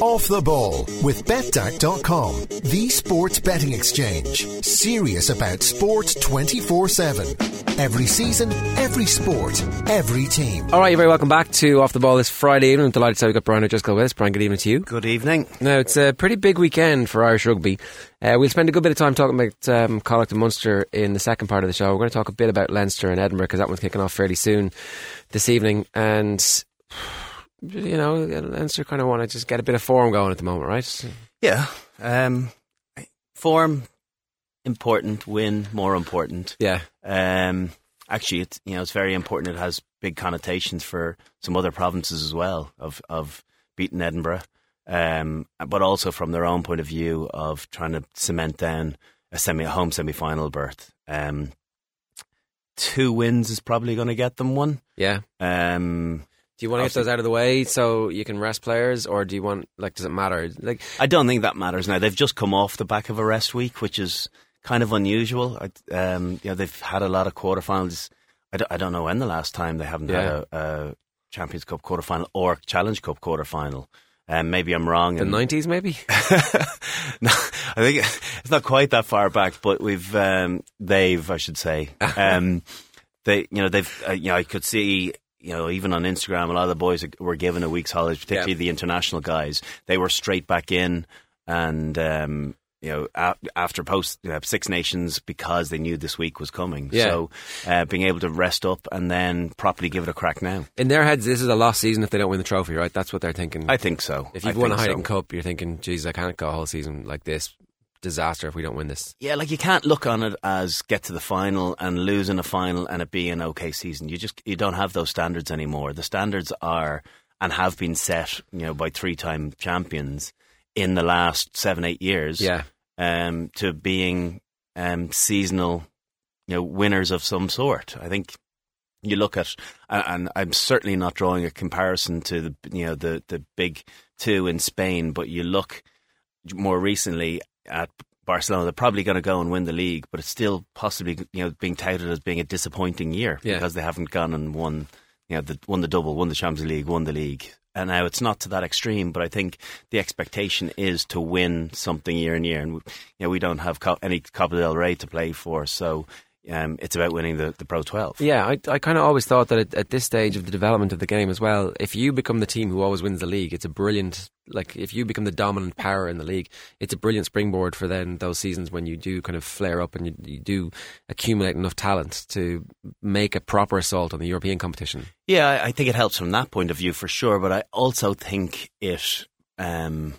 Off the ball with betdaq.com, the sports betting exchange. Serious about sport 24 7. Every season, every sport, every team. All right, you're very welcome back to Off the Ball this Friday evening. I'm delighted to say we've got Brian O'Driscoll with us. Brian, good evening to you. Good evening. Now, it's a pretty big weekend for Irish rugby. Uh, we'll spend a good bit of time talking about um, Connacht and Munster in the second part of the show. We're going to talk a bit about Leinster and Edinburgh because that one's kicking off fairly soon this evening. And, you know, Leinster kind of want to just get a bit of form going at the moment, right? Yeah. Um, form, important. Win, more important. Yeah. Um, actually, it's you know it's very important. It has big connotations for some other provinces as well of of beating Edinburgh, um, but also from their own point of view of trying to cement down a semi home semi final berth. Um, two wins is probably going to get them one. Yeah. Um, Do you want to get those out of the way so you can rest players, or do you want, like, does it matter? Like, I don't think that matters now. They've just come off the back of a rest week, which is kind of unusual. I, um, you know, they've had a lot of quarterfinals. I don't, I don't know when the last time they haven't had a, a Champions Cup quarterfinal or Challenge Cup quarterfinal. Um, maybe I'm wrong. the 90s, maybe? no, I think it's not quite that far back, but we've um, they've I should say um, they you know they've uh, you know I could see you know even on Instagram a lot of the boys were given a week's holiday, particularly Yeah. the international guys. They were straight back in and. Um, you know, a- after post you know, Six Nations, because they knew this week was coming. Yeah. So, uh, being able to rest up and then properly give it a crack now. In their heads, this is a lost season if they don't win the trophy, right? That's what they're thinking. I think so. if you've won a think so. Cup, you're thinking, geez, I can't go a whole season like this. Disaster if we don't win this. Yeah, like you can't look on it as get to the final and lose in a final and it be an okay season. You just you don't have those standards anymore. The standards are and have been set, you know, by three-time champions in the last seven eight years. Yeah. um, to being um, seasonal, you know, winners of some sort. I think you look at, and and I'm certainly not drawing a comparison to the you know the the big two in Spain, but you look more recently at Barcelona. They're probably going to go and win the league, but it's still possibly you know being touted as being a disappointing year Yeah. because they haven't gone and won you know the, won the double, won the Champions League, won the league. And now it's not to that extreme, but I think the expectation is to win something year in year, and you know we don't have Co- any Copa del Rey to play for, so um, it's about winning the, the Pro 12. Yeah, I, I kind of always thought that at, at this stage of the development of the game as well, if you become the team who always wins the league, it's a brilliant, like, if you become the dominant power in the league, it's a brilliant springboard for then those seasons when you do kind of flare up and you, you do accumulate enough talent to make a proper assault on the European competition. Yeah, I- I think it helps from that point of view for sure, but I also think it um,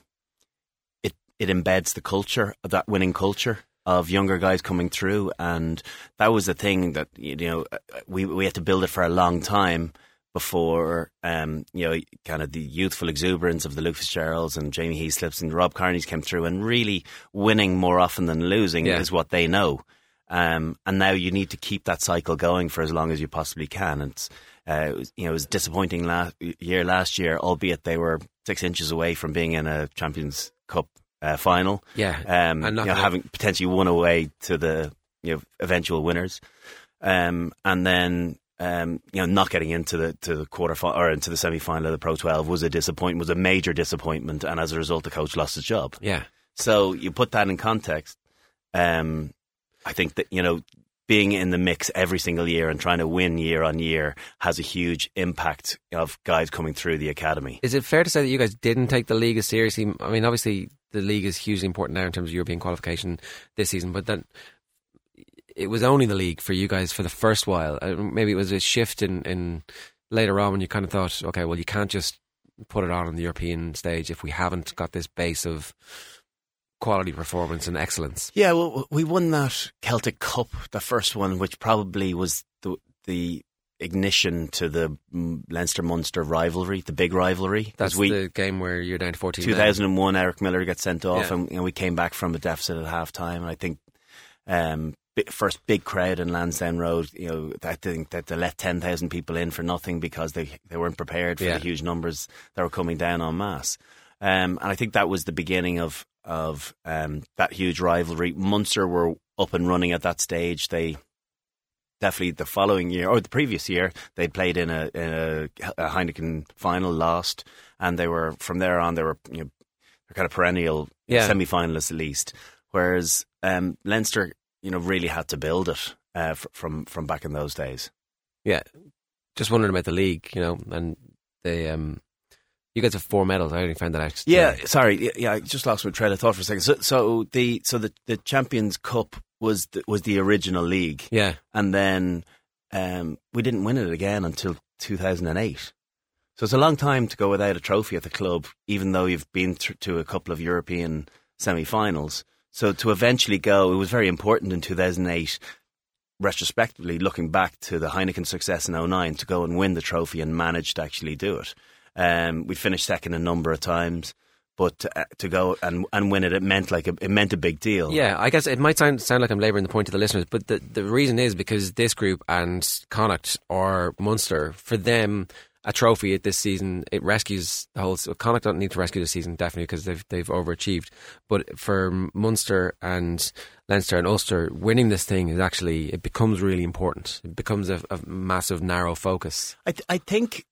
it it embeds the culture of that winning culture of younger guys coming through, and that was the thing that you know uh, we we had to build it for a long time before um, you know kind of the youthful exuberance of the Luke Fitzgeralds and Jamie Heaslips and Rob Kearney's came through, and really winning more often than losing Yeah. is what they know. Um, and now you need to keep that cycle going for as long as you possibly can. And uh, it was, you know, it was disappointing last year last year, albeit they were six inches away from being in a Champions Cup uh, final. Yeah, Um, and you know, having potentially won away to the you know eventual winners, um, and then um, you know not getting into the to the quarter fi- or into the semi final of the Pro 12 was a disappointment, was a major disappointment, and as a result, the coach lost his job. Yeah. So you put that in context. Um, I think that you know being in the mix every single year and trying to win year on year has a huge impact of guys coming through the academy. Is it fair to say that you guys didn't take the league as seriously? I mean, obviously, the league is hugely important now in terms of European qualification this season, but then it was only the league for you guys for the first while. Uh, Maybe it was a shift in, in later on when you kind of thought, okay, well, you can't just put it on on the European stage if we haven't got this base of quality performance and excellence. Yeah, well, we won that Celtic Cup, the first one, which probably was the the ignition to the Leinster Munster rivalry, the big rivalry. That's we, the game where you're down to 14 men. 2001, Eric Miller gets sent off, Yeah. and you know, we came back from a deficit at half time. And I think um, first big crowd in Lansdowne Road. You know, I think that they let 10,000 people in for nothing because they they weren't prepared for Yeah. the huge numbers that were coming down en masse. Um, and I think that was the beginning of of um, that huge rivalry. Munster were up and running at that stage. They definitely the following year or the previous year they played in a, in a, a Heineken final, lost, and they were from there on they were you know, they're kind of perennial Yeah. semi-finalists at least. Whereas um, Leinster, you know, really had to build it uh, f- from from back in those days. Yeah, just wondering about the league, you know, and the um, you guys have four medals. I only found that out. Yeah, sorry. Yeah, yeah, I just lost my train of thought for a second. So, so the so the, the Champions Cup was the, was the original league, yeah, and then um, we didn't win it again until 2008. So it's a long time to go without a trophy at the club, even though you've been th- to a couple of European semi-finals. So to eventually go, it was very important in 2008. Retrospectively, looking back to the Heineken success in 09, to go and win the trophy and manage to actually do it. Um, we finished second a number of times, but to, uh, to go and, and win it, it meant like a, it meant a big deal. yeah. I guess it might sound sound like I'm labouring the point to the listeners, but the the reason is because this group and Connacht or Munster for them. A trophy at this season, it rescues the whole. So Connacht don't need to rescue the season definitely because they've they've overachieved. But for Munster and Leinster and Ulster, winning this thing is actually it becomes really important. It becomes a, a massive narrow focus. I, th- I think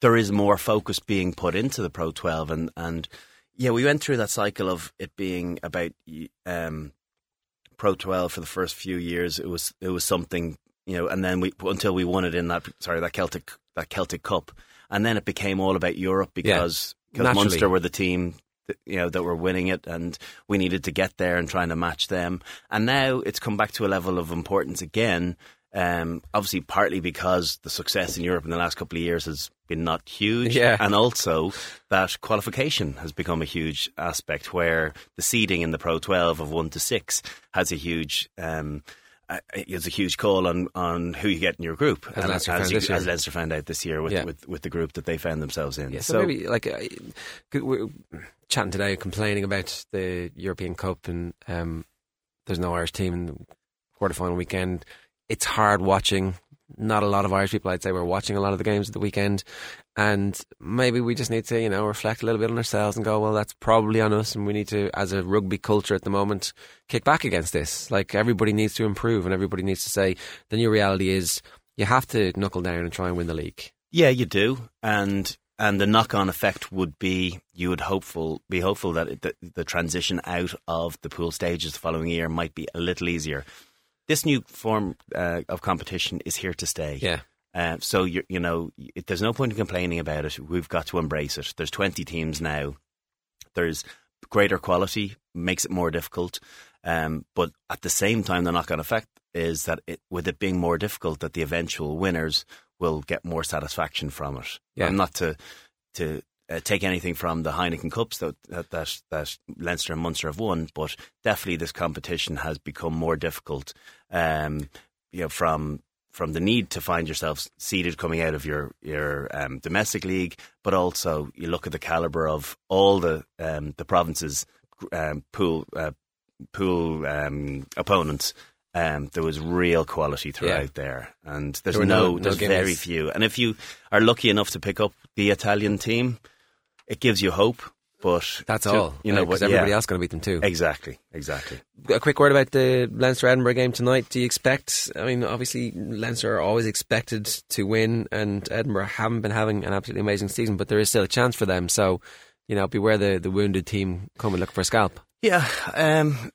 there is more focus being put into the Pro 12, and, and yeah, we went through that cycle of it being about um, Pro 12 for the first few years. It was it was something you know, and then we until we won it in that sorry that Celtic that Celtic Cup, and then it became all about Europe because because. Munster were the team. that, You know that were winning it, and we needed to get there and trying to match them. And now it's come back to a level of importance again. Um, obviously, partly because the success in Europe in the last couple of years has been not huge, Yeah. and also that qualification has become a huge aspect. Where the seeding in the Pro 12 of one to six has a huge. Um, uh, is a huge call on, on who you get in your group, As And Leinster as, you- as Leinster found out this year with, Yeah. with, with the group that they found themselves in. Yeah, so, maybe like uh, we're chatting today, complaining about the European Cup, and um, there's no Irish team in the quarterfinal weekend. It's hard watching. Not a lot of Irish people, I'd say, were watching a lot of the games at the weekend, and maybe we just need to, you know, reflect a little bit on ourselves and go, well, that's probably on us, and we need to, as a rugby culture at the moment, kick back against this. Like everybody needs to improve, and everybody needs to say the new reality is you have to knuckle down and try and win the league. Yeah, you do, and and the knock on effect would be you would hopeful be hopeful that the, the transition out of the pool stages the following year might be a little easier. This new form uh, of competition is here to stay. Yeah. Uh, so you you know it, there's no point in complaining about it. We've got to embrace it. There's 20 teams now. There's greater quality, makes it more difficult. Um, but at the same time, the knock-on effect is that it, with it being more difficult, that the eventual winners will get more satisfaction from it. Yeah. And not to to uh, take anything from the Heineken Cups that, that that that Leinster and Munster have won, but definitely this competition has become more difficult. Um, you know, from from the need to find yourself seated coming out of your your um, domestic league, but also you look at the caliber of all the um, the provinces um, pool uh, pool um, opponents. Um, there was real quality throughout there, and there's There no, no there's very few. And if you are lucky enough to pick up the Italian team, it gives you hope. But That's to- all. you know. because but everybody yeah, else going to beat them too. Exactly, exactly. A quick word about the Leinster Edinburgh game tonight. Do you expect? I mean, obviously Leinster are always expected to win, and Edinburgh haven't been having an absolutely amazing season, but there is still a chance for them. So, you know, beware the the wounded team coming looking for a scalp. Yeah, um,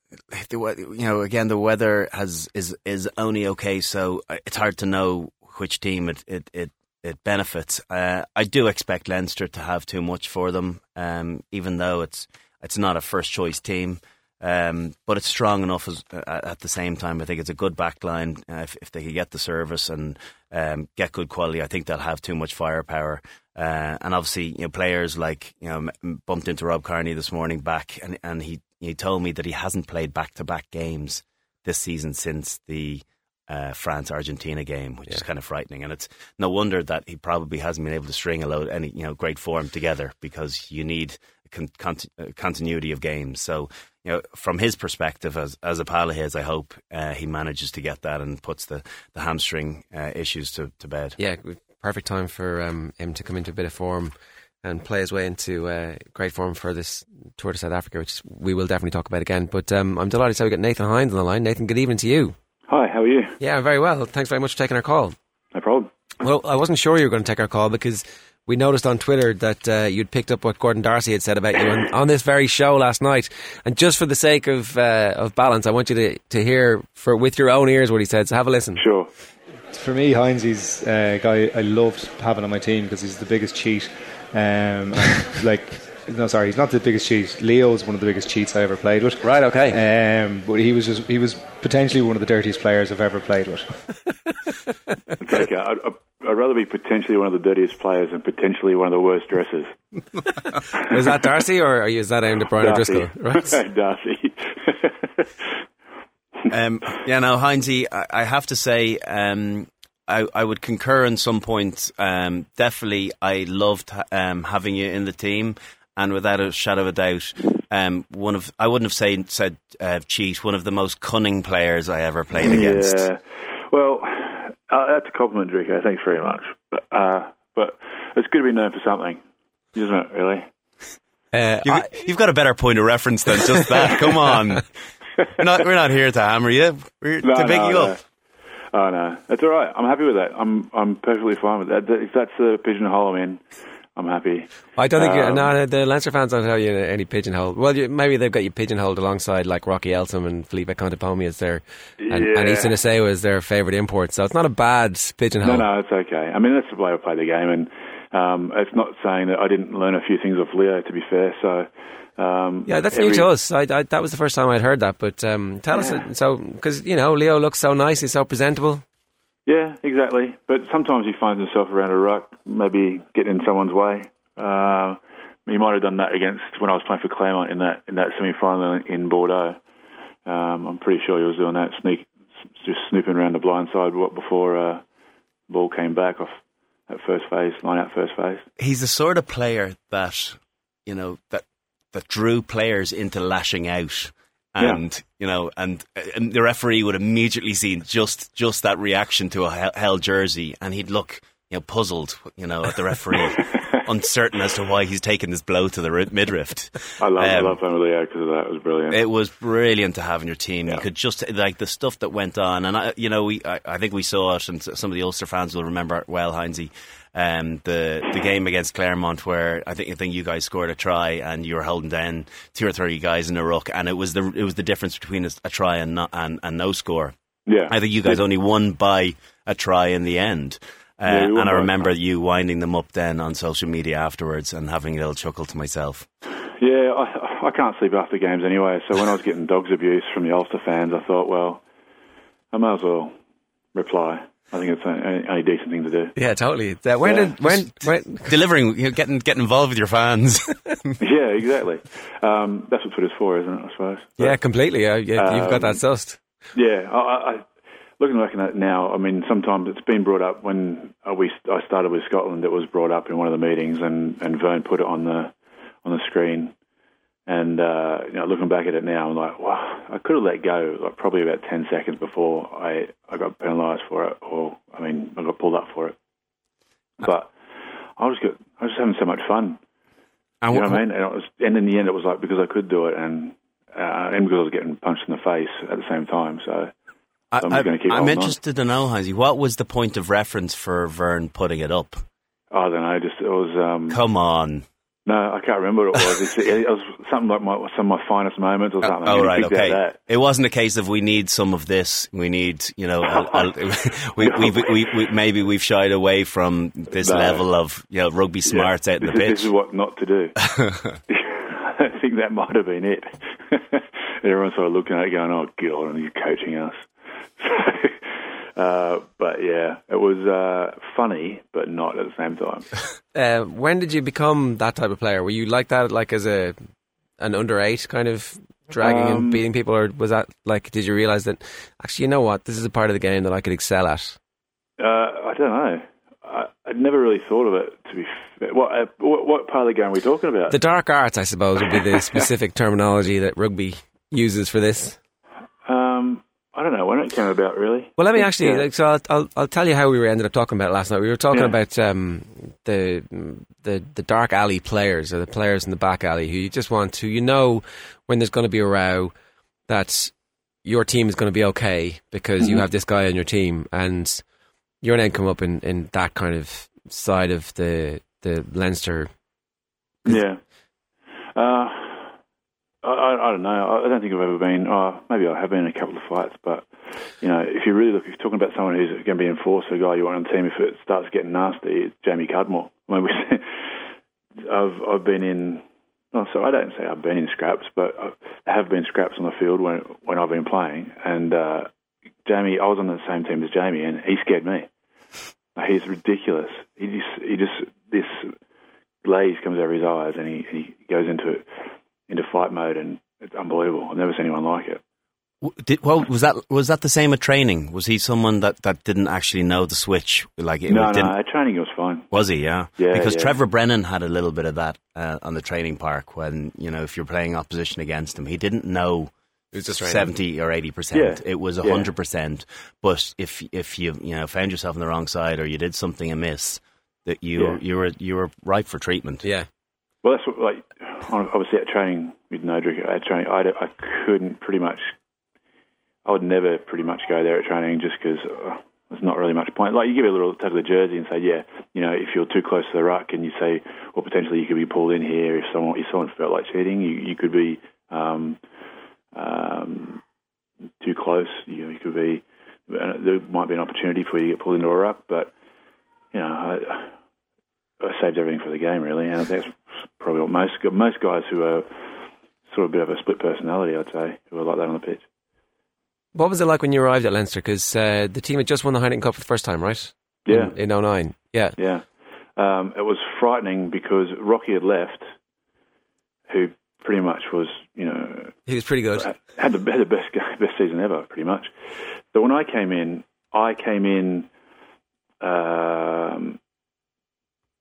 the, you know, again, the weather has is is only okay, so uh, it's hard to know which team it it it, it benefits. Uh, I do expect Leinster to have too much for them, um, even though it's it's not a first choice team. Um, but it's strong enough as, uh, at the same time. I think it's a good backline. Uh, if, if they can get the service and um, get good quality, I think they'll have too much firepower. Uh, and obviously, you know, players like you know bumped into Rob Kearney this morning back, and and he he told me that he hasn't played back to back games this season since the uh, France Argentina game, which is kind of frightening. And it's no wonder that he probably hasn't been able to string a load any you know great form together because you need con- conti- uh, continuity of games. So you know, from his perspective as as a pal of his, I hope uh, he manages to get that and puts the the hamstring uh, issues to, to bed. Yeah, perfect time for um, him to come into a bit of form and play his way into uh, great form for this tour to South Africa, which we will definitely talk about again. But um, I'm delighted to say we got Nathan Hines on the line. Nathan, good evening to you. Hi, how are you? Yeah, very well. Thanks very much for taking our call. No problem. Well, I wasn't sure you were going to take our call because we noticed on Twitter that uh, you'd picked up what Gordon Darcy had said about you on, on, this very show last night. And just for the sake of uh, of balance, I want you to, to hear for with your own ears what he said. So have a listen. Sure. For me, Hines is a guy I loved having on my team because he's the biggest cheat. Um, like no, sorry, he's not the biggest cheat. Leo's one of the biggest cheats I ever played with. Right, okay. Um, but he was just he was potentially one of the dirtiest players I've ever played with. okay, I'd, I'd, rather be potentially one of the dirtiest players and potentially one of the worst dressers. was that Darcy or is that aimed at Brian O'Driscoll? Right, Darcy. um, yeah, now Hinesy, I, I have to say. Um, I, I would concur in some points. Um, definitely, I loved um, having you in the team and without a shadow of a doubt, um, one of I wouldn't have say, said uh, cheat. One of the most cunning players I ever played against. Yeah. Well, uh, that's a compliment, Rico. Thanks very much. But, uh, but it's good to be known for something, isn't it? Really. Uh, you, have got a better point of reference than just that. Come on, we're not we're not here to hammer you. We're no, to pick no, you no. up. Oh no, that's all right. I'm happy with that. I'm I'm perfectly fine with that. If that's the pigeonhole I'm in, I'm happy. I don't think um, no, the Leinster fans don't tell you any pigeonhole. Well, you, maybe they've got you pigeonholed alongside like Rocky Elsom and Felipe Contepomi as their and, yeah. and Isa Nacewa is their favourite import. So it's not a bad pigeonhole. No, no, it's okay. I mean, that's the way I play the game, and um, it's not saying that I didn't learn a few things off Leo. To be fair, so. Um, yeah, that's every, new to us. I, I, that was the first time I'd heard that. But um, tell yeah. us, so because you know Leo looks so nice, he's so presentable. Yeah, exactly. But sometimes he finds himself around a ruck, maybe getting in someone's way. Uh, he might have done that against when I was playing for Clermont in that in that semi final in Bordeaux. Um, I'm pretty sure he was doing that, sneak, just snooping around the blind side before uh, ball came back off that first phase, line out first phase. He's the sort of player that you know that that drew players into lashing out and yeah. you know, and, and, the referee would immediately see just just that reaction to a hell jersey, and he'd look you know puzzled, you know, at the referee, uncertain as to why he's taken this blow to the midriff. I love, um, I love with because of that. It was brilliant. It was brilliant to have in your team. Yeah. You could just like the stuff that went on, and I, you know, we I, I think we saw it, and some of the Ulster fans will remember it well, Hinesy um, the the game against Clermont where I think I think you guys scored a try and you were holding down two or three guys in a ruck, and it was the it was the difference between a, a try and, not, and and no score. Yeah, I think you guys only won by a try in the end. Uh, yeah, and I remember you winding them up then on social media afterwards and having a little chuckle to myself. Yeah, I, I can't sleep after games anyway. So when I was getting dogs abuse from the Ulster fans, I thought, well, I might as well reply. I think it's a, a, decent thing to do. Yeah, totally. Uh, when yeah. did when, when delivering, you know, getting getting involved with your fans. yeah, exactly. Um, that's what Twitter's for, isn't it? I suppose. But, yeah, completely. Uh, yeah, um, you've got that um, sussed. Yeah, I, I, looking back at it now, I mean, sometimes it's been brought up when uh, we I started with Scotland. It was brought up in one of the meetings, and and Vern put it on the on the screen and uh, you know, looking back at it now, I'm like, wow, I could have let go like probably about ten seconds before I, I got penalised for it, or I mean, I got pulled up for it. But I was good. I was just having so much fun. And you know what, what I mean? And, was, and in the end, it was like because I could do it, and uh, and because I was getting punched in the face at the same time. So. I, am I'm interested on. to know, Hinesy, what was the point of reference for Vern putting it up? I don't know. Just it was. Um, Come on. No, I can't remember what it was. it was something like my, some of my finest moments or uh, something. Oh, oh right, okay. It wasn't a case of we need some of this. We need, you know, we, we, we, we, maybe we've shied away from this no. level of, you know, rugby smarts yeah, out in the is, pitch. This is what not to do. I think that might have been it. Everyone's sort of looking at it going, oh, God, and you're coaching us. Uh, but yeah, it was uh, funny, but not at the same time. Uh, when did you become that type of player? Were you like that, like as a an under eight kind of dragging um, and beating people, or was that like? Did you realize that actually, you know what, this is a part of the game that I could excel at? Uh, I don't know. I, would never really thought of it. To be fair. What, uh, what, what part of the game are we talking about? The dark arts, I suppose, would be the specific terminology that rugby uses for this. Um, I don't know when it came about, really. Well, let me actually. Uh, like, so I'll, I'll, I'll tell you how we ended up talking about it last night. We were talking yeah. about um, the the the dark alley players or the players in the back alley who you just want to, you know, when there's going to be a row, that your team is going to be okay because you have this guy on your team, and your name come up in, in that kind of side of the the Leinster. Yeah. Uh, I, I, don't know. I don't think I've ever been. Oh, maybe I have been in a couple of fights, but you know, if you really look, if you're talking about someone who's going to be enforced, a guy you want on the team, if it starts getting nasty, it's Jamie Cudmore. I mean, we, I've I've been in. Oh, so I don't say I've been in scraps, but I have been scraps on the field when when I've been playing. And uh, Jamie, I was on the same team as Jamie, and he scared me. He's ridiculous. He just he just this glaze comes over his eyes, and he, he goes into into fight mode, and it's unbelievable. I've never seen anyone like it. Did, well, was that was that the same at training? Was he someone that, that didn't actually know the switch? Like it no, didn't, no, at training it was fine. Was he? Yeah, Yeah, Because yeah. Trevor Brennan had a little bit of that uh, on the training park when you know if you're playing opposition against him, he didn't know It was just seventy or eighty percent. Yeah. It was Yeah. hundred percent. But if if you you know found yourself on the wrong side or you did something amiss, that you Yeah. you were you were ripe for treatment. Yeah, Well, that's what, like obviously at training with no drink at training, I, I couldn't pretty much. I would never pretty much go there at training just because uh, there's not really much point. Like you give it a little tug of the jersey and say, yeah, you know, if you're too close to the ruck, and you say, well, potentially you could be pulled in here. If someone if someone felt like cheating, you you could be um, um, too close. You, know, you could be. There might be an opportunity for you to get pulled into a ruck, but you know, I, I saved everything for the game really, and that's probably what most most guys who are sort of a bit of a split personality, I'd say, who are like that on the pitch. what was it like when you arrived at Leinster? Because uh, the team had just won the Heineken Cup for the first time, right? Yeah, in, in 09. Yeah, yeah. Um, it was frightening because Rocky had left, who pretty much was, you know, he was pretty good. had the, had the best best season ever, pretty much. But when I came in, I came in um,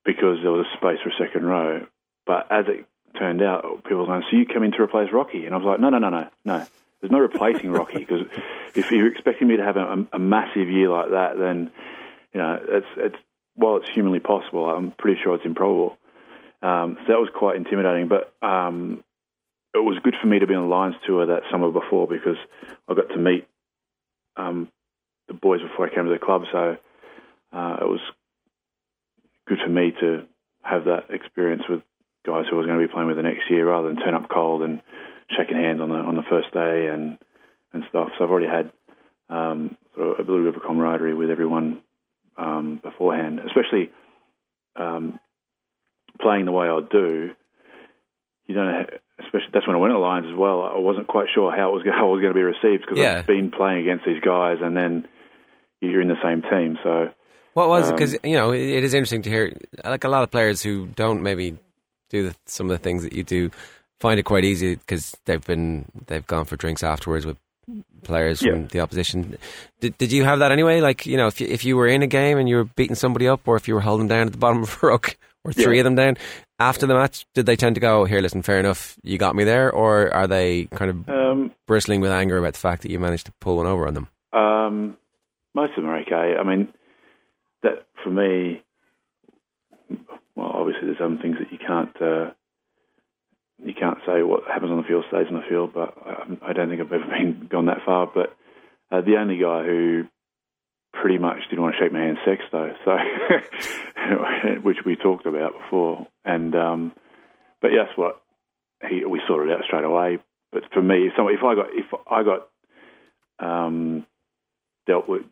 because there was a space for a second row. But as it turned out, people were going, "So you come in to replace Rocky?" And I was like, "No, no, no, no, no. There's no replacing Rocky because if you're expecting me to have a, a massive year like that, then you know it's it's while it's humanly possible, I'm pretty sure it's improbable." Um, so that was quite intimidating, but um, it was good for me to be on the Lions tour that summer before because I got to meet um, the boys before I came to the club. So uh, it was good for me to have that experience with guys who I was going to be playing with the next year, rather than turn up cold and shaking hands on the on the first day and and stuff. So I've already had um, sort of a little bit of a camaraderie with everyone um, beforehand, especially um, playing the way I do. You don't know, especially that's when I went to the Lions as well. I wasn't quite sure how it was how I was going to be received because Yeah. I've been playing against these guys, and then you're in the same team. So What was it? Um, Because you know, it, it is interesting to hear. Like a lot of players who don't maybe do the, some of the things that you do, find it quite easy because they've been they've gone for drinks afterwards with players from the opposition. Did, did you have that anyway? Like you know, if you, if you were in a game and you were beating somebody up, or if you were holding down at the bottom of a ruck, or three Yeah. of them down after the match, did they tend to go, "Here, listen, fair enough, you got me there," or are they kind of um, bristling with anger about the fact that you managed to pull one over on them? Um, most of them are okay. I mean, that for me, well, obviously there's some things that you can't uh, you can't say what happens on the field stays on the field, but I, I don't think I've ever been gone that far. But uh, the only guy who pretty much didn't want to shake my hand, sex though, so which we talked about before, and um, but yes, what he we sorted it out straight away. But for me, if, someone, if I got if I got um, dealt with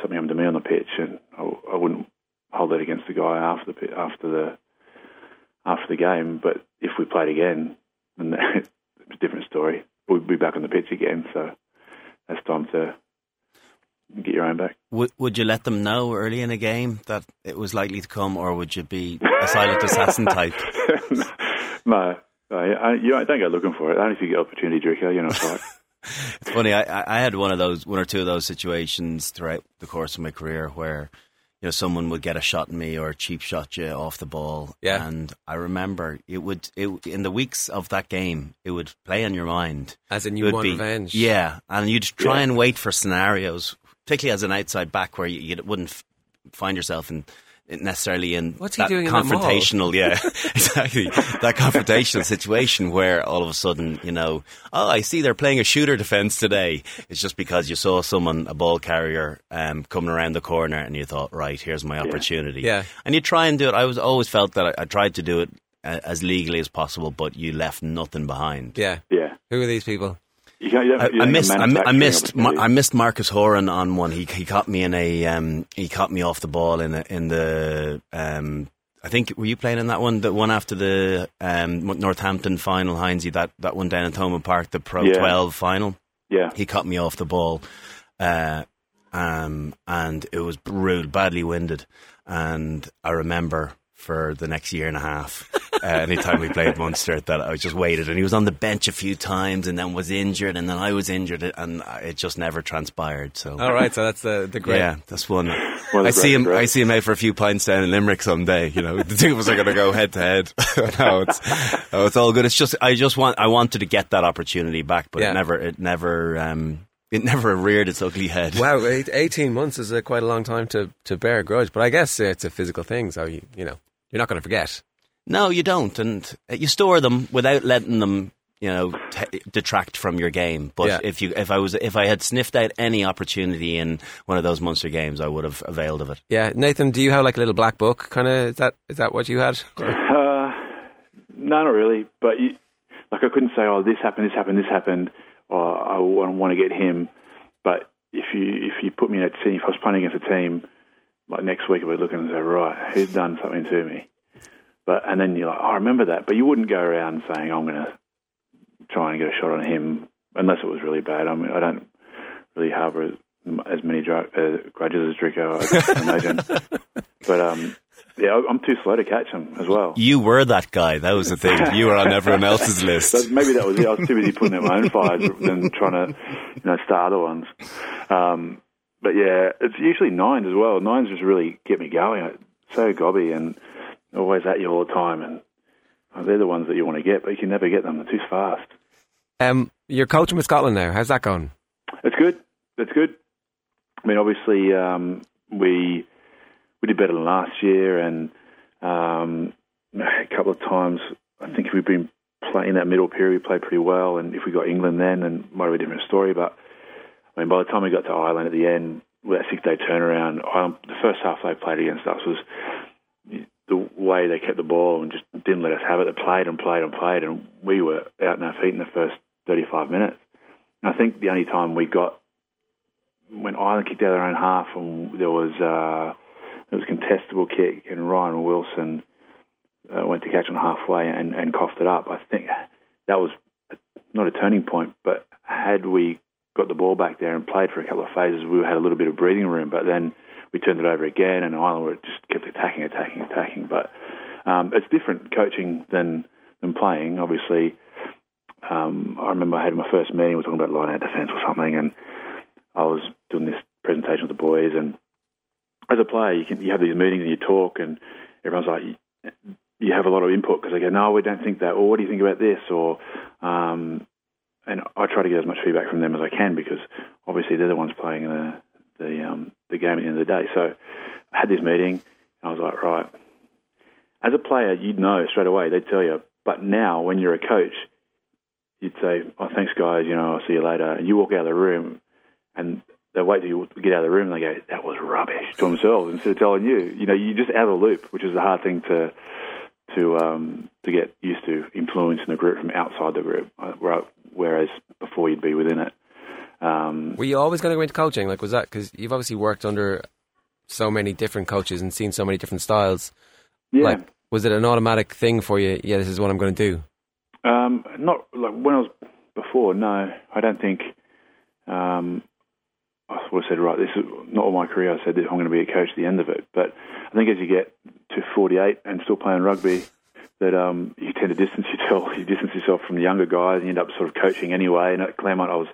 something happened to me on the pitch, and I, I wouldn't hold that against the guy after the after the after the game. But if we played again, then it's a different story. We'd be back on the pitch again, so that's time to get your own back. Would would you let them know early in a game that it was likely to come, or would you be a silent assassin type? no, no, I, you don't go looking for it. Only if you get opportunity, Drico. You know, it's like It's funny. I- I had one of those, one or two of those situations throughout the course of my career where, you know, someone would get a shot in me or a cheap shot you off the ball. Yeah. And I remember it would, it, in the weeks of that game, it would play in your mind. As in, you want be- revenge. Yeah. And you'd try Yeah. and wait for scenarios, particularly as an outside back where you, you wouldn't f- find yourself in necessarily in What's he that doing in that mall? confrontational, yeah, exactly, that confrontational situation where all of a sudden, you know, oh, I see they're playing a shooter defense today. It's just because you saw someone, a ball carrier, um, coming around the corner, and you thought, right, here's my opportunity. Yeah. and you try and do it. I was always felt that I, I tried to do it uh, as legally as possible, but you left nothing behind. Yeah. Yeah. Who are these people? You can't, you don't, I, missed. I, I missed. Ma- I missed Marcus Horan on one. He he caught me in a. Um, he caught me off the ball in a, in the. Um, I think were you playing in that one? The one after the um, Northampton final, Hinesy. That that one down at Thomond Park, the Pro. Twelve final. Yeah. He cut me off the ball, uh, um, and it was rude, badly winded. And I remember for the next year and a half, uh, anytime we played Munster, that I just waited. And he was on the bench a few times, and then was injured, and then I was injured, and it just never transpired. So. All right, so that's the the great. Yeah, that's one. One I see him. regrets. I see him out for a few pints down in Limerick someday. You know, the two of us are going to go head to head. No, it's oh, it's all good. It's just I just want I wanted to get that opportunity back, but Yeah. it never it never um it never reared its ugly head. Wow, 18 months is a, quite a long time to, to bear a grudge, but I guess it's a physical thing, so you, you know, you're not going to forget. No, you don't, and uh, you store them without letting them. You know, t- detract from your game. But Yeah. if you, if I was, if I had sniffed out any opportunity in one of those Munster games, I would have availed of it. Yeah, Nathan, do you have like a little black book? Kind of is that is that what you had? Uh, no, not really. But you, like, I couldn't say, "Oh, this happened, this happened, this happened," or "I want to get him." But if you if you put me in a team, if I was playing against a team, like next week, we're looking and say, "Right, who's done something to me?" But and then you're like, "Oh, I remember that." But you wouldn't go around saying, "I'm going to try and get a shot on him," unless it was really bad. I mean, I don't really harbour as, many dr- uh, grudges as Drico, I imagine. but um, yeah, I'm too slow to catch him as well. You were that guy. That was the thing. You were on everyone else's list. So maybe that was it. I was too busy putting out my own fires than trying to, you know, start other ones. Um, but yeah, it's usually nines as well. Nines just really get me going. It's so gobby and always at you all the time, and uh, they're the ones that you want to get, but you can never get them. They're too fast. Um, you're coaching with Scotland now. How's that going? It's good. It's good. I mean, obviously, um, we we did better than last year, and um, a couple of times, I think if we've been playing that middle period, we played pretty well. And if we got England then, then it might be a different story. But I mean, by the time we got to Ireland at the end, with that six-day turnaround, Ireland, the first half they played against us was the way they kept the ball and just didn't let us have it. They played and played and played, and we were out in our feet in the first 35 minutes. And I think the only time we got when Ireland kicked out their own half, and there was uh, there was a contestable kick, and Ryan Wilson uh, went to catch on halfway and, and coughed it up. I think that was not a turning point, but had we got the ball back there and played for a couple of phases, we had a little bit of breathing room. But then we turned it over again, and Ireland were just kept attacking, attacking, attacking. But um, it's different coaching than than playing. Obviously, um, I remember I had my first meeting. We were talking about line out defence or something, and I was doing this presentation with the boys. And as a player, you can you have these meetings and you talk, and everyone's like, you have a lot of input because they go, no, we don't think that, or what do you think about this, or um, and I try to get as much feedback from them as I can because obviously they're the ones playing the the um, the game at the end of the day. So I had this meeting, and I was like, right. As a player, you'd know straight away. They'd tell you. But now, when you're a coach, you'd say, "Oh, thanks, guys. You know, I'll see you later." And you walk out of the room, and they wait till you get out of the room, and they go, "That was rubbish" to themselves instead of telling you. You know, you're just out of the loop, which is a hard thing to to um, to get used to influencing the group from outside the group, uh, whereas before you'd be within it. Um, Were you always going to go into coaching? Like, was that because you've obviously worked under so many different coaches and seen so many different styles? yeah, Like, was it an automatic thing for you? Yeah, this is what I'm going to do. Um, not like when I was before. No, I don't think. Um, I would have said right. This is not all my career. I said that I'm going to be a coach at the end of it. But I think as you get to 48 and still playing rugby, that um, you tend to distance yourself. You distance yourself from the younger guys. And you end up sort of coaching anyway. And at Clermont, I was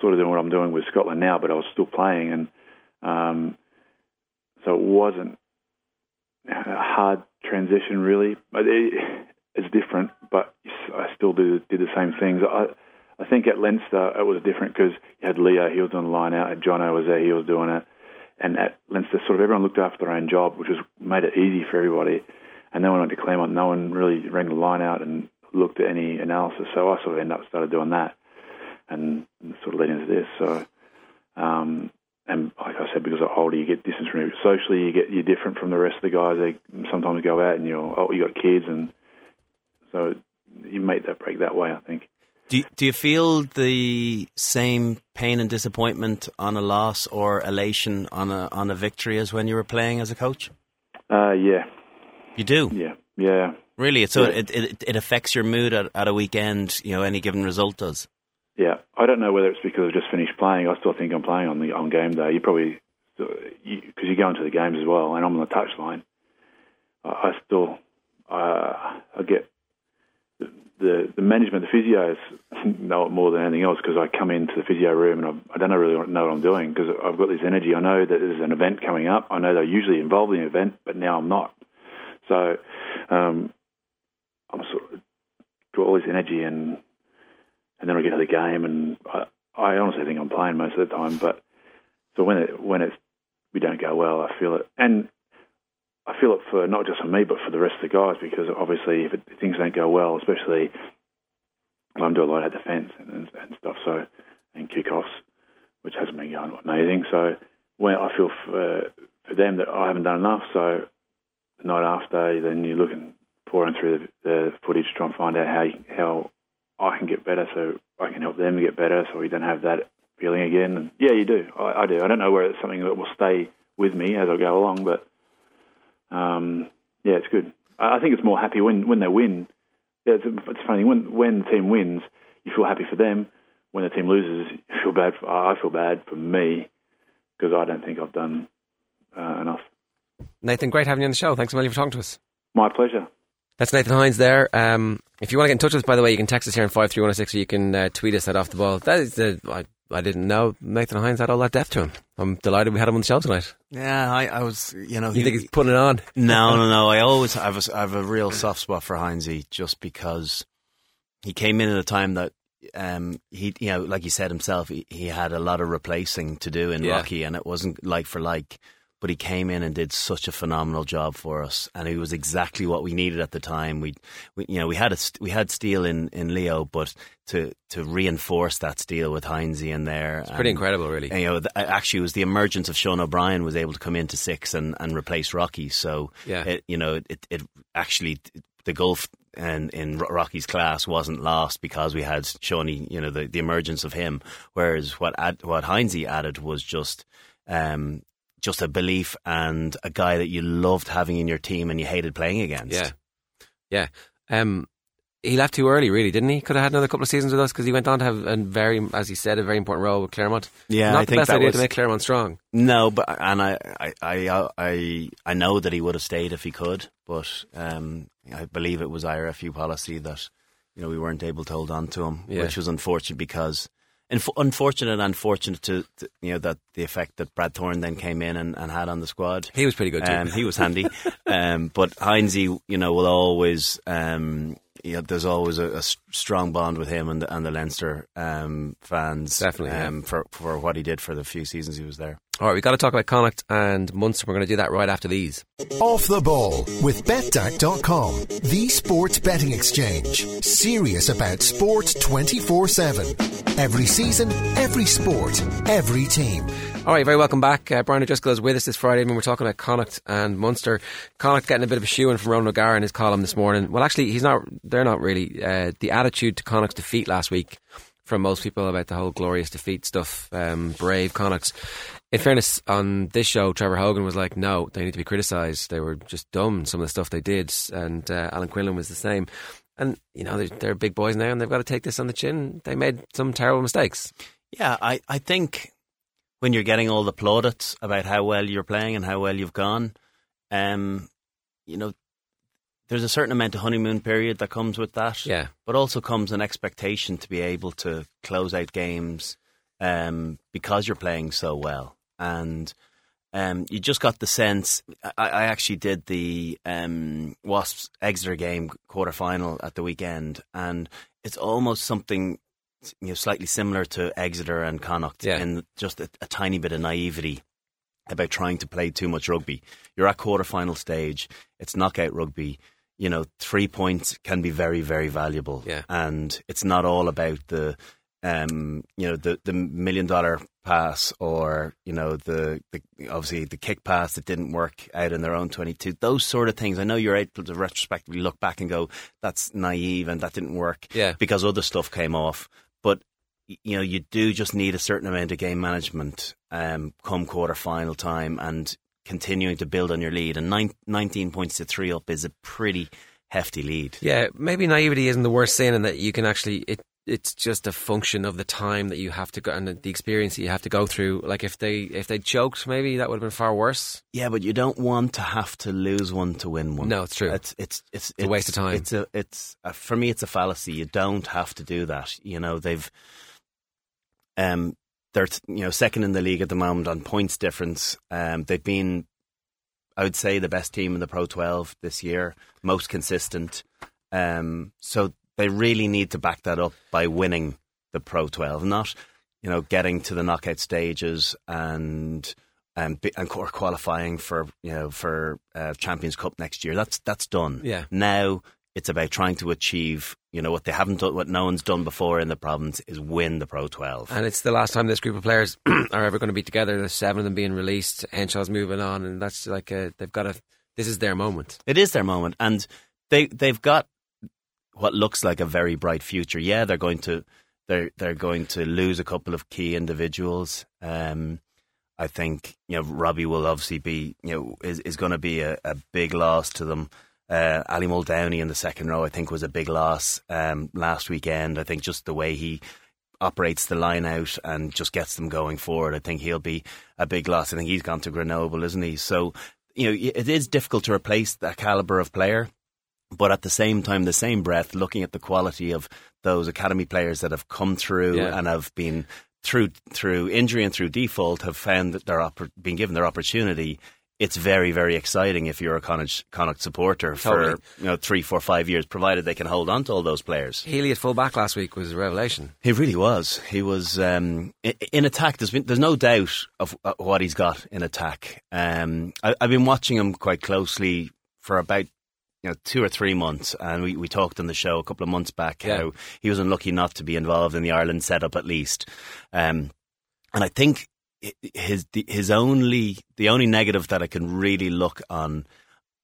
sort of doing what I'm doing with Scotland now, but I was still playing, and um, so it wasn't a hard transition really. It, it's different, but I still do did the same things. I I think at Leinster it was different because you had Leo, he was on the line out, and Jono was there, he was doing it, and at Leinster, sort of everyone looked after their own job, which was made it easy for everybody. And then when I went to Clermont, no one really rang the line out and looked at any analysis. So I sort of ended up started doing that, and sort of led into this. So, um, and like I said, because I'm older, you get distance from socially. You get you're different from the rest of the guys. They sometimes go out and you're oh you got kids, and so you make that break that way. I think. Do you, do you feel the same pain and disappointment on a loss or elation on a on a victory as when you were playing as a coach? Uh, yeah. You do. Yeah. Yeah. Really, so Yeah. it, it it affects your mood at, at a weekend. You know, any given result does. Yeah, I don't know whether it's because I've just finished playing. I still think I'm playing on the on game day. You probably because you, go into the games as well, and I'm on the touchline. I, I still uh, I get the, the the management, the physios know it more than anything else because I come into the physio room and I, I don't really know what I'm doing because I've got this energy. I know that there's an event coming up. I know they're usually involved in the event, but now I'm not. So um, I'm sort of got all this energy and and then I get to the game, and I, I honestly think I'm playing most of the time. But so when it when it's we don't go well, I feel it, and I feel it for not just for me, but for the rest of the guys, because obviously if, it, things don't go well, especially I'm doing a lot of defence and, and, and stuff, so and kickoffs, which hasn't been going amazing. So when I feel for, for them that I haven't done enough, so the night after, then you're looking pouring through the, the footage to try and find out how you, how I can get better, so I can help them get better, so we don't have that feeling again. And yeah, you do. I, I do. I don't know whether it's something that will stay with me as I go along, but um, yeah, it's good. I, think it's more happy when when they win. Yeah, it's, it's funny when when the team wins, you feel happy for them. When the team loses, you feel bad. For, I feel bad for me because I don't think I've done uh, enough. Nathan, great having you on the show. Thanks a million for talking to us. My pleasure. That's Nathan Hines there. Um, if you want to get in touch with us, by the way, you can text us here on 53106 or you can uh, tweet us at Off the Ball. That is the, I, I didn't know Nathan Hines had all that depth to him. I'm delighted we had him on the show tonight. Yeah, I, I was. You know, You think he's putting it on? No, no, no. I always I have a, I have a real soft spot for Hinesy just because he came in at a time that um, he, you know, like he said himself, he, he had a lot of replacing to do in Yeah. Rocky, and it wasn't like for like. But he came in and did such a phenomenal job for us, and he was exactly what we needed at the time. We, we you know, we had a, st- we had steel in, in Leo, but to to reinforce that steel with Hinesy in there, It's pretty incredible, really. and, you know, th- actually, it was the emergence of Sean O'Brien was able to come into six and, and replace Rocky. So, Yeah. it, you know, it, it actually the gulf and in Rocky's class wasn't lost because we had Seanie, you know, the, the emergence of him. Whereas what ad, what Hinesy added was just. Um, just a belief and a guy that you loved having in your team and you hated playing against. Yeah. Yeah. Um, he left too early, really, didn't he? Could have had another couple of seasons with us because he went on to have a very, as he said, a very important role with Clermont. Yeah, Not I the think best that idea was- to make Clermont strong. No, but and I, I, I, I, I know that he would have stayed if he could, but um, I believe it was IRFU policy that you know we weren't able to hold on to him, Yeah. which was unfortunate because. Inf- unfortunate and fortunate to, to you know that the effect that Brad Thorn then came in and, and had on the squad. He was pretty good too. Um, he was handy, um, but Hinesy, you know, will always. Um, you know, there's always a strong bond with him and the, and the Leinster um, fans, Definitely, yeah. um, for for what he did for the few seasons he was there. All right, we've got to talk about Connacht and Munster. We're going to do that right after these. Off the ball with betdaq.com, the sports betting exchange. Serious about sport 24 7. Every season, every sport, every team. All right, very welcome back. Uh, Brian O'Driscoll is with us this Friday when we're talking about Connacht and Munster. Connacht getting a bit of a shoe in from Ronan O'Gara in his column this morning. Well, actually, he's not. They're not really. Uh, the attitude to Connacht's defeat last week from most people about the whole glorious defeat stuff, um, brave Connachts. In fairness, on this show, Trevor Hogan was like, "No, they need to be criticised. They were just dumb. Some of the stuff they did." And uh, Alan Quinlan was the same. And you know they're, they're big boys now, and they've got to take this on the chin. They made some terrible mistakes. Yeah, I, I think when you're getting all the plaudits about how well you're playing and how well you've gone, um, you know, there's a certain amount of honeymoon period that comes with that. Yeah. But also comes an expectation to be able to close out games um, because you're playing so well. And um, you just got the sense. I, I actually did the um, Wasps Exeter game quarter final at the weekend, and it's almost something you know slightly similar to Exeter and Connacht Yeah. in just a, a tiny bit of naivety about trying to play too much rugby. You're at quarter final stage. It's knockout rugby. You know, three points can be very, very valuable. Yeah. And it's not all about the, um, you know, the, the million dollar pass or, you know, the, the, obviously the kick pass that didn't work out in their own 22. Those sort of things. I know you're able to retrospectively look back and go, that's naive and that didn't work Yeah. because other stuff came off. But you know, you do just need a certain amount of game management um, come quarter final time and continuing to build on your lead. And nine, 19 points to three up is a pretty hefty lead. Yeah, maybe naivety isn't the worst sin, and that you can actually it. It's just a function of the time that you have to go and the experience that you have to go through. Like if they if they choked, maybe that would have been far worse. Yeah, but you don't want to have to lose one to win one. No, it's true. It's it's it's, a waste of time. It's a it's a, for me. It's a fallacy. You don't have to do that. You know they've um they're you know second in the league at the moment on points difference. Um, they've been, I would say, the best team in the Pro 12 this year, most consistent. Um, so they really need to back that up by winning the Pro 12, not you know getting to the knockout stages and and be, and qualifying for you know for uh, Champions Cup next year. That's that's done. Yeah. Now it's about trying to achieve you know what they haven't done, what no one's done before in the province is win the Pro 12. And it's the last time this group of players are ever going to be together. There's seven of them being released. Henshaw's moving on, and that's like a, they've got a. This is their moment. It is their moment, and they they've got what looks like a very bright future. Yeah, they're going to they're they're going to lose a couple of key individuals. Um, I think you know Robbie will obviously be you know is is going to be a, a big loss to them. Uh, Aly Muldowney in the second row, I think, was a big loss um, last weekend. I think just the way he operates the line out and just gets them going forward, I think he'll be a big loss. I think he's gone to Grenoble, isn't he? So you know it is difficult to replace that caliber of player. But at the same time, the same breath, looking at the quality of those academy players that have come through Yeah. and have been through through injury and through default have found that they're oppor- been given their opportunity. It's very very exciting if you're a Connacht, Connacht supporter Totally. for you know three four five years, provided they can hold on to all those players. Healy at full back last week was a revelation. He really was. He was um, in, in attack. There's been, there's no doubt of uh, what he's got in attack. Um, I, I've been watching him quite closely for about you know two or three months, and we, we talked on the show a couple of months back Yeah. how he was unlucky not to be involved in the Ireland setup at least. Um, and I think his the- his only the only negative that I can really look on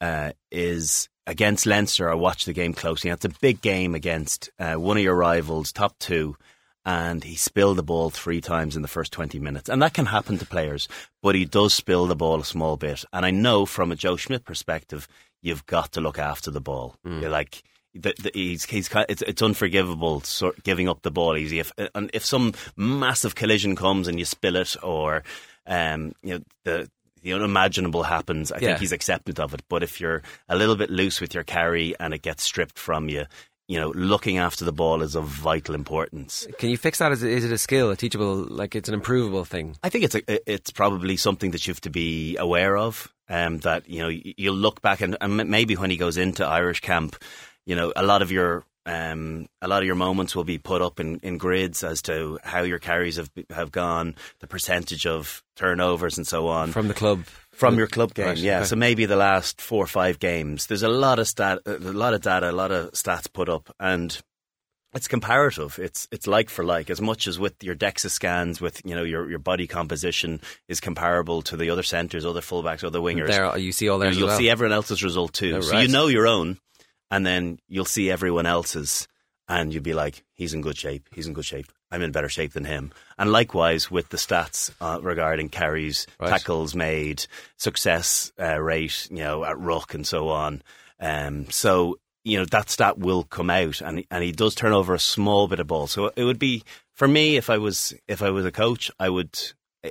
uh, is against Leinster. I watched the game closely. It's a big game against uh, one of your rivals, top two, and he spilled the ball three times in the first 20 minutes. And that can happen to players, but he does spill the ball a small bit. And I know from a Joe Schmidt perspective, you've got to look after the ball. You're like, the, the, he's, he's, it's, it's unforgivable sort giving up the ball easy. If, and if some massive collision comes and you spill it, or um, you know the the unimaginable happens, I Yeah. think he's accepted of it. But if you're a little bit loose with your carry and it gets stripped from you, you know, looking after the ball is of vital importance. Can you fix that? Is it, is it a skill, a teachable, like it's an improvable thing? I think it's a, it's probably something that you have to be aware of. Um, that you know you'll look back and, and maybe when he goes into Irish camp, you know a lot of your um, a lot of your moments will be put up in, in grids as to how your carries have have gone, the percentage of turnovers and so on From the club. From your club game, Right, yeah. okay. So maybe the last four or five games. There's a lot of stat, uh, a lot of data, a lot of stats put up, and it's comparative. It's it's like for like. As much as with your DEXA scans, with you know your your body composition is comparable to the other centres, other fullbacks, other wingers. There, you see all know, you'll see everyone else's result too. Oh, So right. you know your own, and then you'll see everyone else's, and you'll be like, "He's in good shape. He's in good shape. I'm in better shape than him." And likewise with the stats uh, regarding carries, Right. tackles made, success uh, rate, you know, at ruck and so on. Um, so you know that stat will come out, and and he does turn over a small bit of ball. So it would be for me if I was if I was a coach, I would.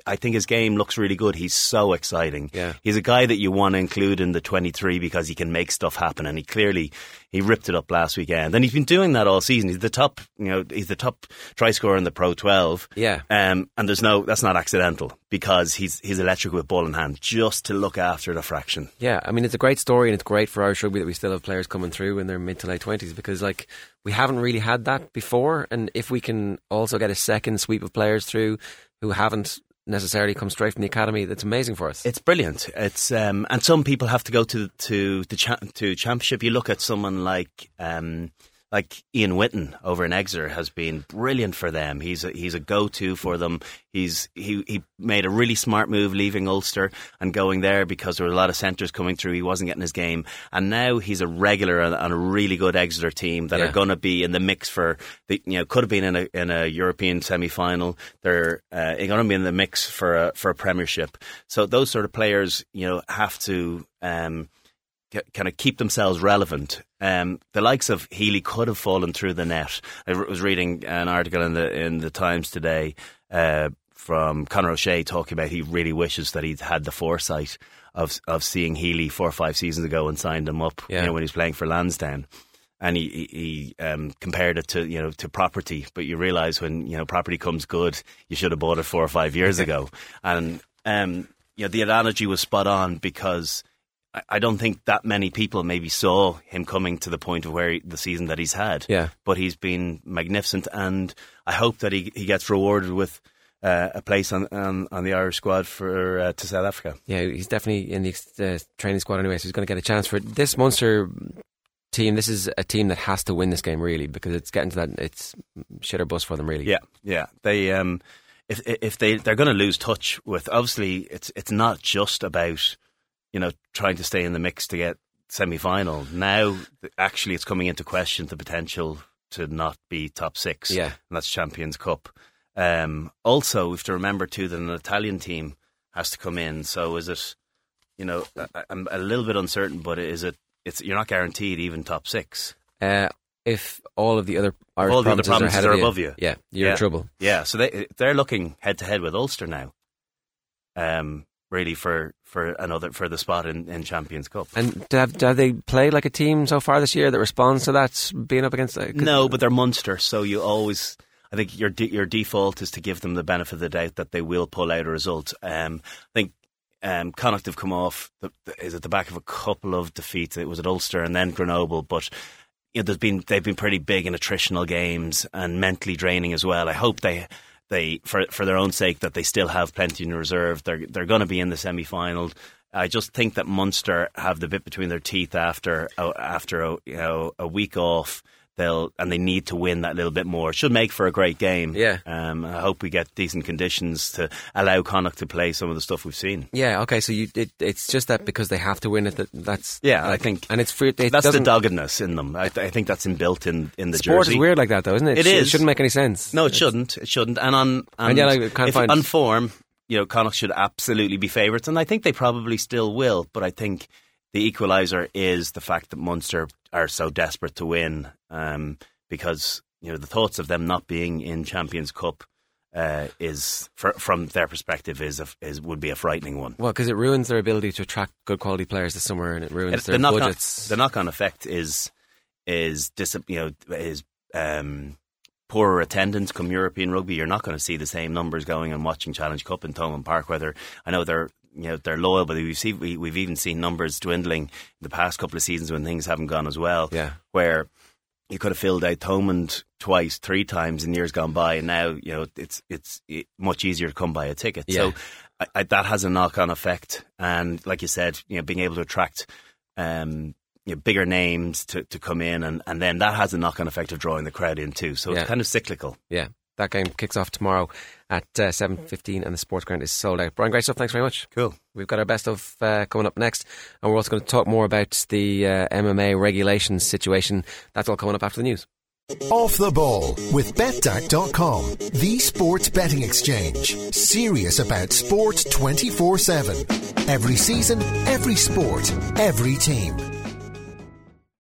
I think his game looks really good. He's so exciting. Yeah. He's a guy that you want to include in the 23 because he can make stuff happen and he clearly he ripped it up last weekend. And he's been doing that all season. He's the top, you know, he's the top try scorer in the Pro 12. Yeah. Um, and there's no that's not accidental because he's he's electric with ball in hand just to look after the fraction. Yeah, I mean it's a great story and it's great for Irish rugby that we still have players coming through in their mid to late twenties because like we haven't really had that before, and if we can also get a second sweep of players through who haven't necessarily come straight from the academy. That's amazing for us. It's brilliant. It's um, and some people have to go to to the cha- to championship. You look at someone like um, like Ian Whitten over in Exeter has been brilliant for them. He's a, he's a go to for them. He's he he made a really smart move leaving Ulster and going there because there were a lot of centres coming through. He wasn't getting his game, and now he's a regular on, on a really good Exeter team that Yeah. are going to be in the mix for the you know could have been in a in a European semi final. They're uh, going to be in the mix for a for a Premiership. So those sort of players, you know, have to. Um, kind of keep themselves relevant. Um, the likes of Healy could have fallen through the net. I was reading an article in the in the Times today uh, from Conor O'Shea talking about he really wishes that he'd had the foresight of of seeing Healy four or five seasons ago and signed him up. Yeah. You know when he was playing for Lansdowne. And he, he, um, compared it to you know to property, but you realise when you know property comes good, you should have bought it four or five years ago. And um, you know the analogy was spot on because I- don't think that many people maybe saw him coming to the point of where he, the season that he's had. Yeah. But he's been magnificent, and I hope that he he gets rewarded with uh, a place on, on on the Irish squad for uh, to South Africa. Yeah, he's definitely in the uh, training squad anyway, so he's going to get a chance for it. This Munster team. This is a team that has to win this game really because it's getting to that. It's shit or bust for them really. Yeah, yeah. They um, if if they they're going to lose touch with obviously it's it's not just about you know trying to stay in the mix to get semi final. Now actually it's coming into question the potential to not be top six. Yeah. and that's Champions Cup. Um, also, we have to remember too that an Italian team has to come in. So is it? You know, I, I'm a little bit uncertain, but is it? It's you're not guaranteed even top six. Uh, if all of the other Irish All the other provinces, are, are above you. yeah, you're in trouble. Yeah, so they they're looking head to head with Ulster now. Um, really for for another for the spot in, in Champions Cup. And do have, have they played like a team so far this year that responds to that being up against? Uh, 'cause- No, but they're Munster, so you always. I think your de- your default is to give them the benefit of the doubt that they will pull out a result. Um, I think um, Connacht have come off the, is at the back of a couple of defeats. It was at Ulster and then Grenoble, but you know, there's been they've been pretty big in attritional games and mentally draining as well. I hope they they for for their own sake that they still have plenty in reserve. They're they're going to be in the semi final. I just think that Munster have the bit between their teeth after uh, after a, you know a week off. They'll and they need to win that little bit more. Should make for a great game. Yeah. Um, I hope we get decent conditions to allow Connacht to play some of the stuff we've seen. Yeah, okay. So you, it, it's just that because they have to win it. That that's Yeah, I think and it's free. It that's the doggedness in them. I, I think that's inbuilt in in the Sport jersey. is weird like that, though, isn't it? It sh- It shouldn't make any sense. No, it shouldn't. It shouldn't. And on and, And yeah, I can't find- on form, you know, Connacht should absolutely be favourites, and I think they probably still will. But I think the equaliser is the fact that Munster are so desperate to win, um, because you know the thoughts of them not being in Champions Cup uh, is, fr- from their perspective, is, a, is would be a frightening one. Well, because it ruins their ability to attract good quality players this summer, and it ruins the their knock on, budgets. the knock on effect is is dis- you know is um, poorer attendance come European rugby. You're not going to see the same numbers going and watching Challenge Cup in Thomond Park. Whether I know they're you know they're loyal, but we've seen we, we've even seen numbers dwindling in the past couple of seasons when things haven't gone as well. Yeah. where you could have filled out Thomond twice, three times in years gone by, and now you know it's it's it, much easier to come by a ticket. Yeah. So I, I, that has a knock on effect, and like you said, you know, being able to attract. Um, you know, bigger names to, to come in, and, and then that has a knock on effect of drawing the crowd in too. So Yeah. it's kind of cyclical. yeah, that game kicks off tomorrow at uh, seven fifteen, and the sports ground is sold out. Brian, great stuff. Thanks very much. Cool. We've got our best of uh, coming up next, and we're also going to talk more about the uh, MMA regulations situation. That's all coming up after the news. Off the ball with betdaq.com, the sports betting exchange. Serious about sport 24 7. Every season, every sport, every team.